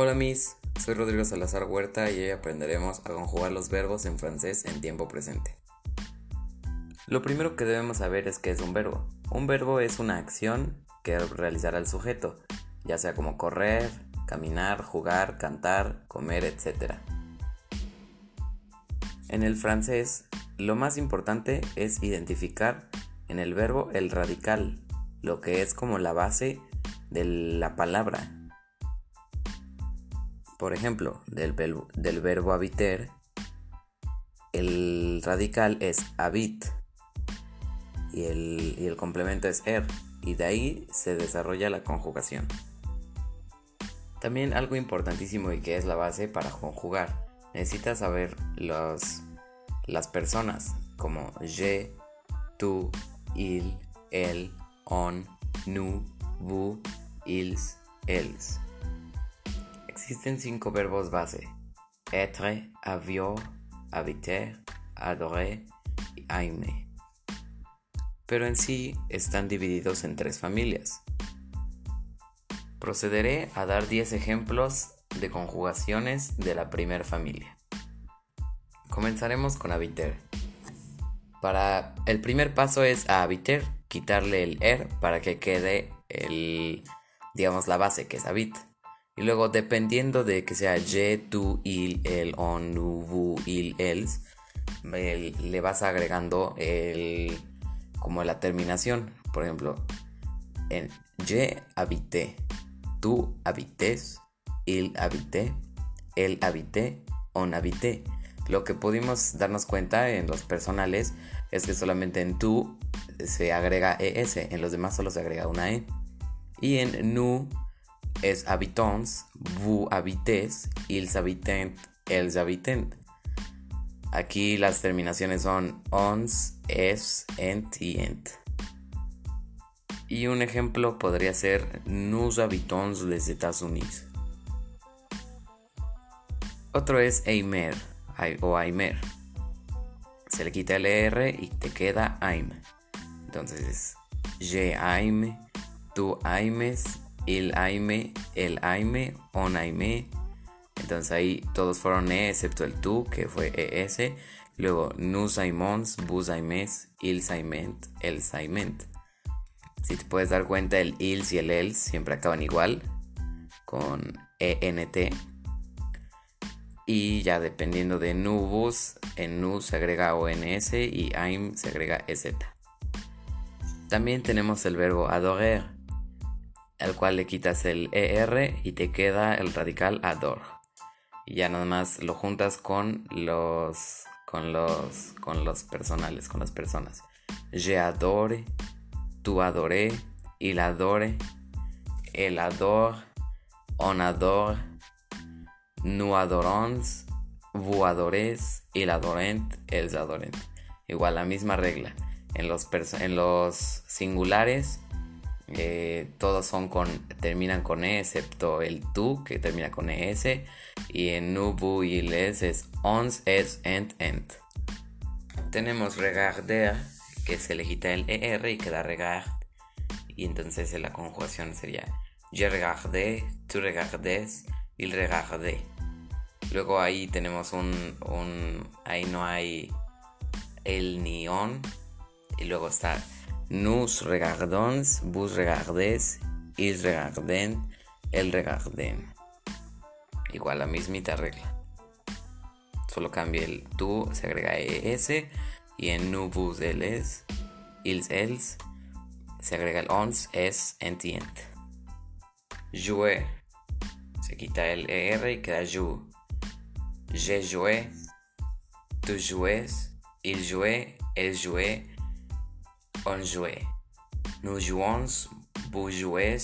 Hola Miss, soy Rodrigo Salazar Huerta y hoy aprenderemos a conjugar los verbos en francés en tiempo presente. Lo primero que debemos saber es qué es un verbo. Un verbo es una acción que realizará el sujeto, ya sea como correr, caminar, jugar, cantar, comer, etc. En el francés, lo más importante es identificar en el verbo el radical, lo que es como la base de la palabra por ejemplo, del, verbo habiter, el radical es habit y el, complemento es er, y de ahí se desarrolla la conjugación. También algo importantísimo y que es la base para conjugar, necesitas saber las personas como je, tu, il, el, on, nous, vous, ils, elles. Existen cinco verbos base: être, avoir, habiter, adorer y aimer. Pero en sí están divididos en tres familias. Procederé a dar 10 ejemplos de conjugaciones de la primera familia. Comenzaremos con habiter. Para el primer paso es a habiter, quitarle el er para que quede el digamos la base que es habit. Y luego, dependiendo de que sea je, tu, il, el, on, nous, vous, il, els, le vas agregando el, como la terminación. Por ejemplo, en je habité, tú habites, il habité, él habité, on habité. Lo que pudimos darnos cuenta en los personales es que solamente en tú se agrega ES, en los demás solo se agrega una E. Y en nous es habitants, vous habitez, ils habitent, elles habitent. Aquí las terminaciones son ons, es, ent y ent. Y un ejemplo podría ser nous habitons les États-Unis. Otro es aimer o aimer. Se le quita el R y te queda aim. Entonces, je aime, aimes, il aime, el aime, on aime. Entonces ahí todos fueron E excepto el tú, que fue ES. Luego nous aimons, vous aimes, ils aiment, els aiment. Si te puedes dar cuenta, el ils y el els siempre acaban igual, con ENT. Y ya dependiendo de nubus, en nu se agrega ONS y aim se agrega EZ. También tenemos el verbo adorer al cual le quitas el ER y te queda el radical ador. Y ya nada más lo juntas con los con los con los personales, con las personas. Je adore, tu adoré, il adore, el adore, on adore, nous adorons, vous adorez, il adorent, els adorent. Igual la misma regla. En los, en los singulares eh, todos son con, terminan con E, excepto el tu, que termina con ES. Y en nubu y les es ons, es, ent, ent. Tenemos regarder, que se le quita el ER y queda regard. Y entonces la conjugación sería je regardé, tu regardes, il regardé. Luego ahí tenemos un, un ahí no hay el ni on. Y luego está Nous regardons, vous regardez, ils regarden, el regarden. Igual la mismita regla. Solo cambia el tú, se agrega es y en nous, vous, elles, ils, elles, se agrega el ons, es, ent, Jouer. Se quita el er y queda jou. Je joué, tu joues, il jouait, elle jouait, on jouait. Nous jouons, vous jouez,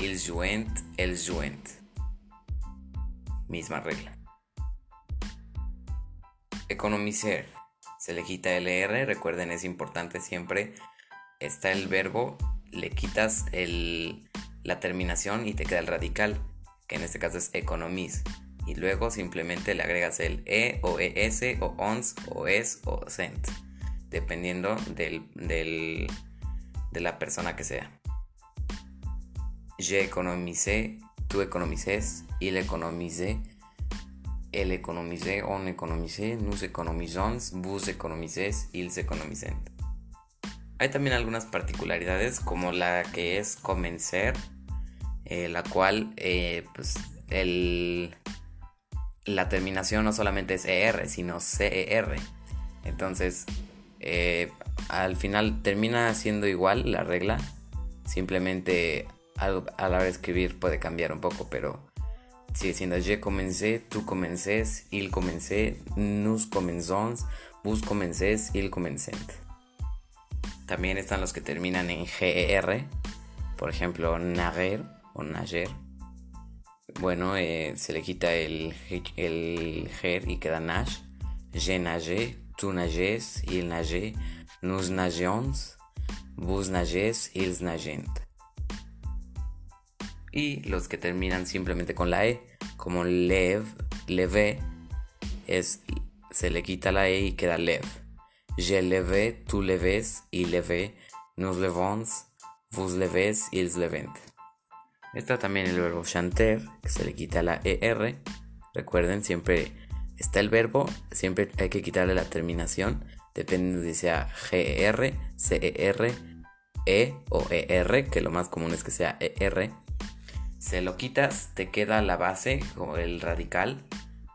ils jouent, elles jouent. Misma regla. Economicer. Se le quita el R, recuerden es importante siempre. Está el verbo, le quitas el, la terminación y te queda el radical, que en este caso es economis. Y luego simplemente le agregas el E o ES o ONS o ES o CENT dependiendo del, de la persona que sea. Je economicé, tú economices, il économisait, elle économisait, on économisait, nous économisons, vous économisez, ils économisent. Hay también algunas particularidades como la que es convencer, eh, la cual eh, pues, el, la terminación no solamente es ER, sino CER. Entonces, eh, al final termina siendo igual la regla, simplemente al, a la hora de escribir puede cambiar un poco, pero sigue siendo je comencé, tú comencés, il comencé, nous comenzons, vos comencés, il comencent. También están los que terminan en GER, por ejemplo, nager o nager. Bueno, eh, se le quita el, el ger y queda nash. Je nagé, tú nages, il nagé, nous nagions, vous nages, ils nagent y los que terminan simplemente con la E, como lev, leve, es, se le quita la E y queda lev. Je leve, tú leves, il leve, nous levons, vous leves, ils levent. Está también el verbo chanter, que se le quita la ER. Recuerden, siempre está el verbo, siempre hay que quitarle la terminación, dependiendo de si sea GER, CER, E o ER, que lo más común es que sea ER se lo quitas, te queda la base o el radical.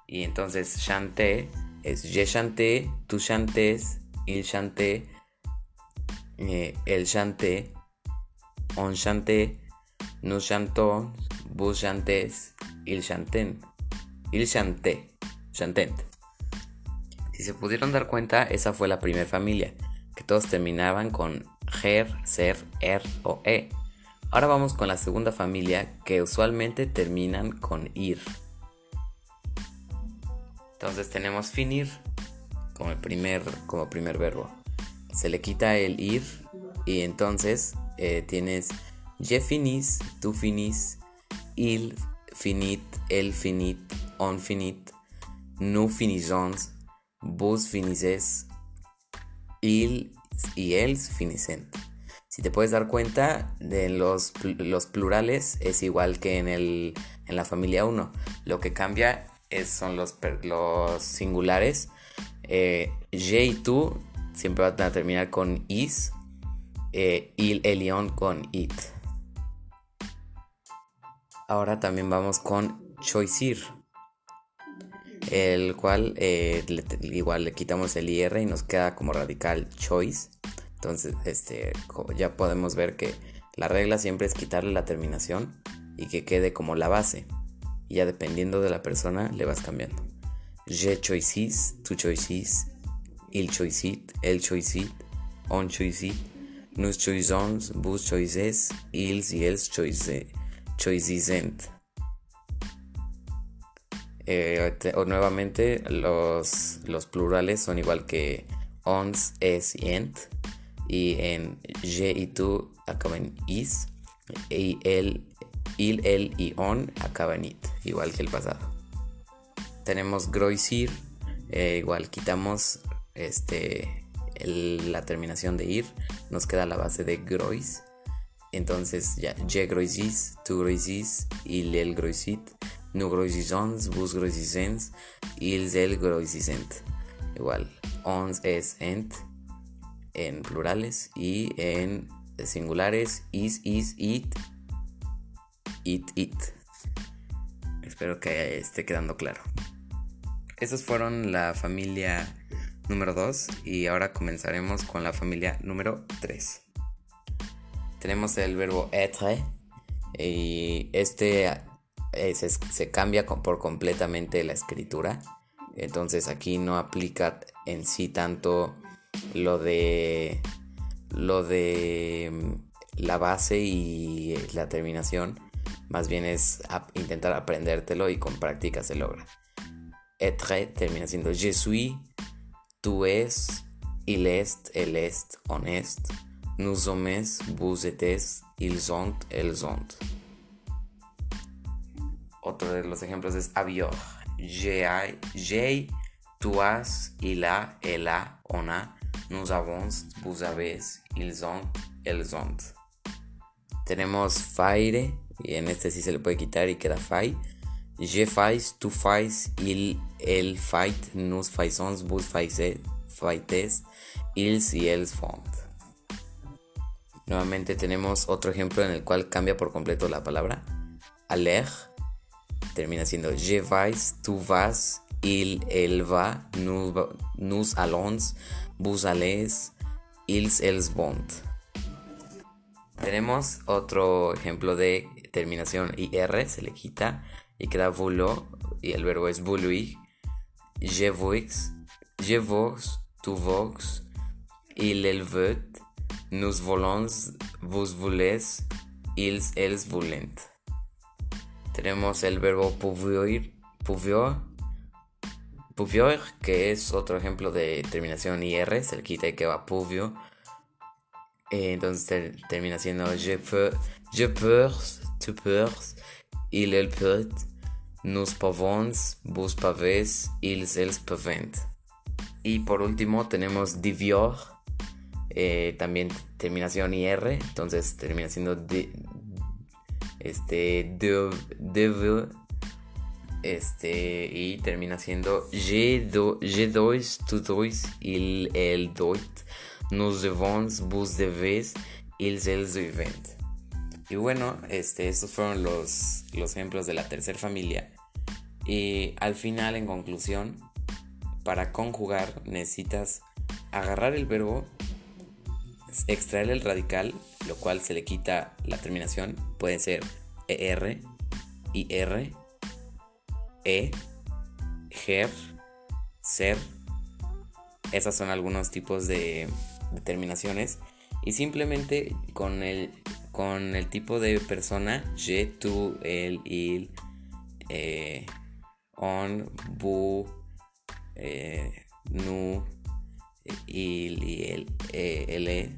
Y entonces chanté es je chanté, tú chantes, il chanté, eh, el chanté, on chanté, nous chantons, vous chantez, il chanten, il chanté, chantent. Si se pudieron dar cuenta, esa fue la primera familia, que todos terminaban con ger, ser, er o e. Ahora vamos con la segunda familia que usualmente terminan con ir. Entonces tenemos finir como el primer, como primer verbo. Se le quita el ir y entonces eh, tienes je finis, tú finis, il finit, el finit, on finit, nous finissons, vos finices, il y els finicent. Si te puedes dar cuenta, de los, los plurales es igual que en, el, en la familia 1. Lo que cambia es, son los, los singulares. Eh, y tú siempre van a terminar con is. Eh, il, elion con it. Ahora también vamos con choisir. El cual eh, igual le quitamos el IR y nos queda como radical choice. Entonces, este, ya podemos ver que la regla siempre es quitarle la terminación y que quede como la base. Ya dependiendo de la persona le vas cambiando. Je choisis, tu choisis, il choisit, el choisit, on choisit, nous choisons, vous choises, ils y els choisisent. Eh, o nuevamente los, los plurales son igual que ons, es y ent y en je y tú acaban is y el, il, el y on acaban it, igual que el pasado. Tenemos groisir, eh, igual quitamos este, la terminación de ir, nos queda la base de grois. Entonces ya, je groisis, tu groisis, il, el groisit, nous groisisons, vos groisisens, ils, el groisisent. Igual, ons es ent, en plurales y en singulares is, is, it, it, it. Espero que esté quedando claro. Esas fueron la familia número 2 y ahora comenzaremos con la familia número 3. Tenemos el verbo être y este eh, se, cambia por completamente la escritura. Entonces aquí no aplica en sí tanto lo de lo de mm, la base y la terminación más bien es intentar aprendértelo y con práctica se logra. Être termina siendo je suis, tu es, il est, elle est, on est, nous sommes, vous êtes, ils sont, elles sont. Otro de los ejemplos es avior. J'ai, tu as, il a, elle a, on a, nous avons, vous avez, ils ont, elles ont. Tenemos faire y en este sí se le puede quitar y queda fai. Je fais, tu fais, il, el fait, nous faisons, vous faites, ils y elles font. Nuevamente tenemos otro ejemplo en el cual cambia por completo la palabra. Aller termina siendo je vais, tu vas, il, elle va, nous, nous allons, vous allez, ils, elles vont. Tenemos otro ejemplo de terminación IR, se le quita y queda vulo y el verbo es vouloir. Je vois, je vaux, tu vaux, il, elle veut, nous voulons, vous voulez, ils, elles voulent. Tenemos el verbo pouvoir, pouvoir, pouvoir, que es otro ejemplo de terminación IR, se le quita y queda pouvoir. Eh, entonces termina siendo je peux, je peux, tu peux, il, elle peut, nous pouvons, vous pouvez, ils, elles peuvent. Y por último tenemos divior, eh, también terminación IR, entonces termina siendo este, de, de, este, y termina siendo je, do, dois, tu dois, il, el doit, nous devons, vous devez, ils, elles deben. Y bueno, este, estos fueron los, los ejemplos de la tercera familia. Y al final, en conclusión, para conjugar necesitas agarrar el verbo, extraer el radical, lo cual se le quita la terminación. Puede ser ER, IR, E, GER, SER. Esas son algunos tipos de, determinaciones y simplemente con el, tipo de persona, je, tu, el, il, eh, on, bu, nu, il, y el,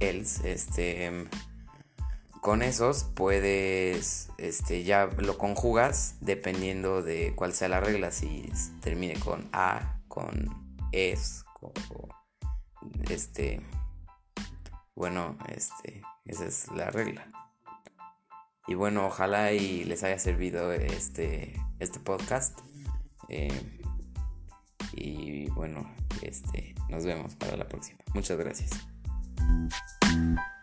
els, este, con esos puedes, este, ya lo conjugas dependiendo de cuál sea la regla, si termine con a, con es, este, bueno, este, esa es la regla. Y bueno, ojalá y les haya servido este, este podcast. Eh, y bueno, este, nos vemos para la próxima. Muchas gracias. Thank you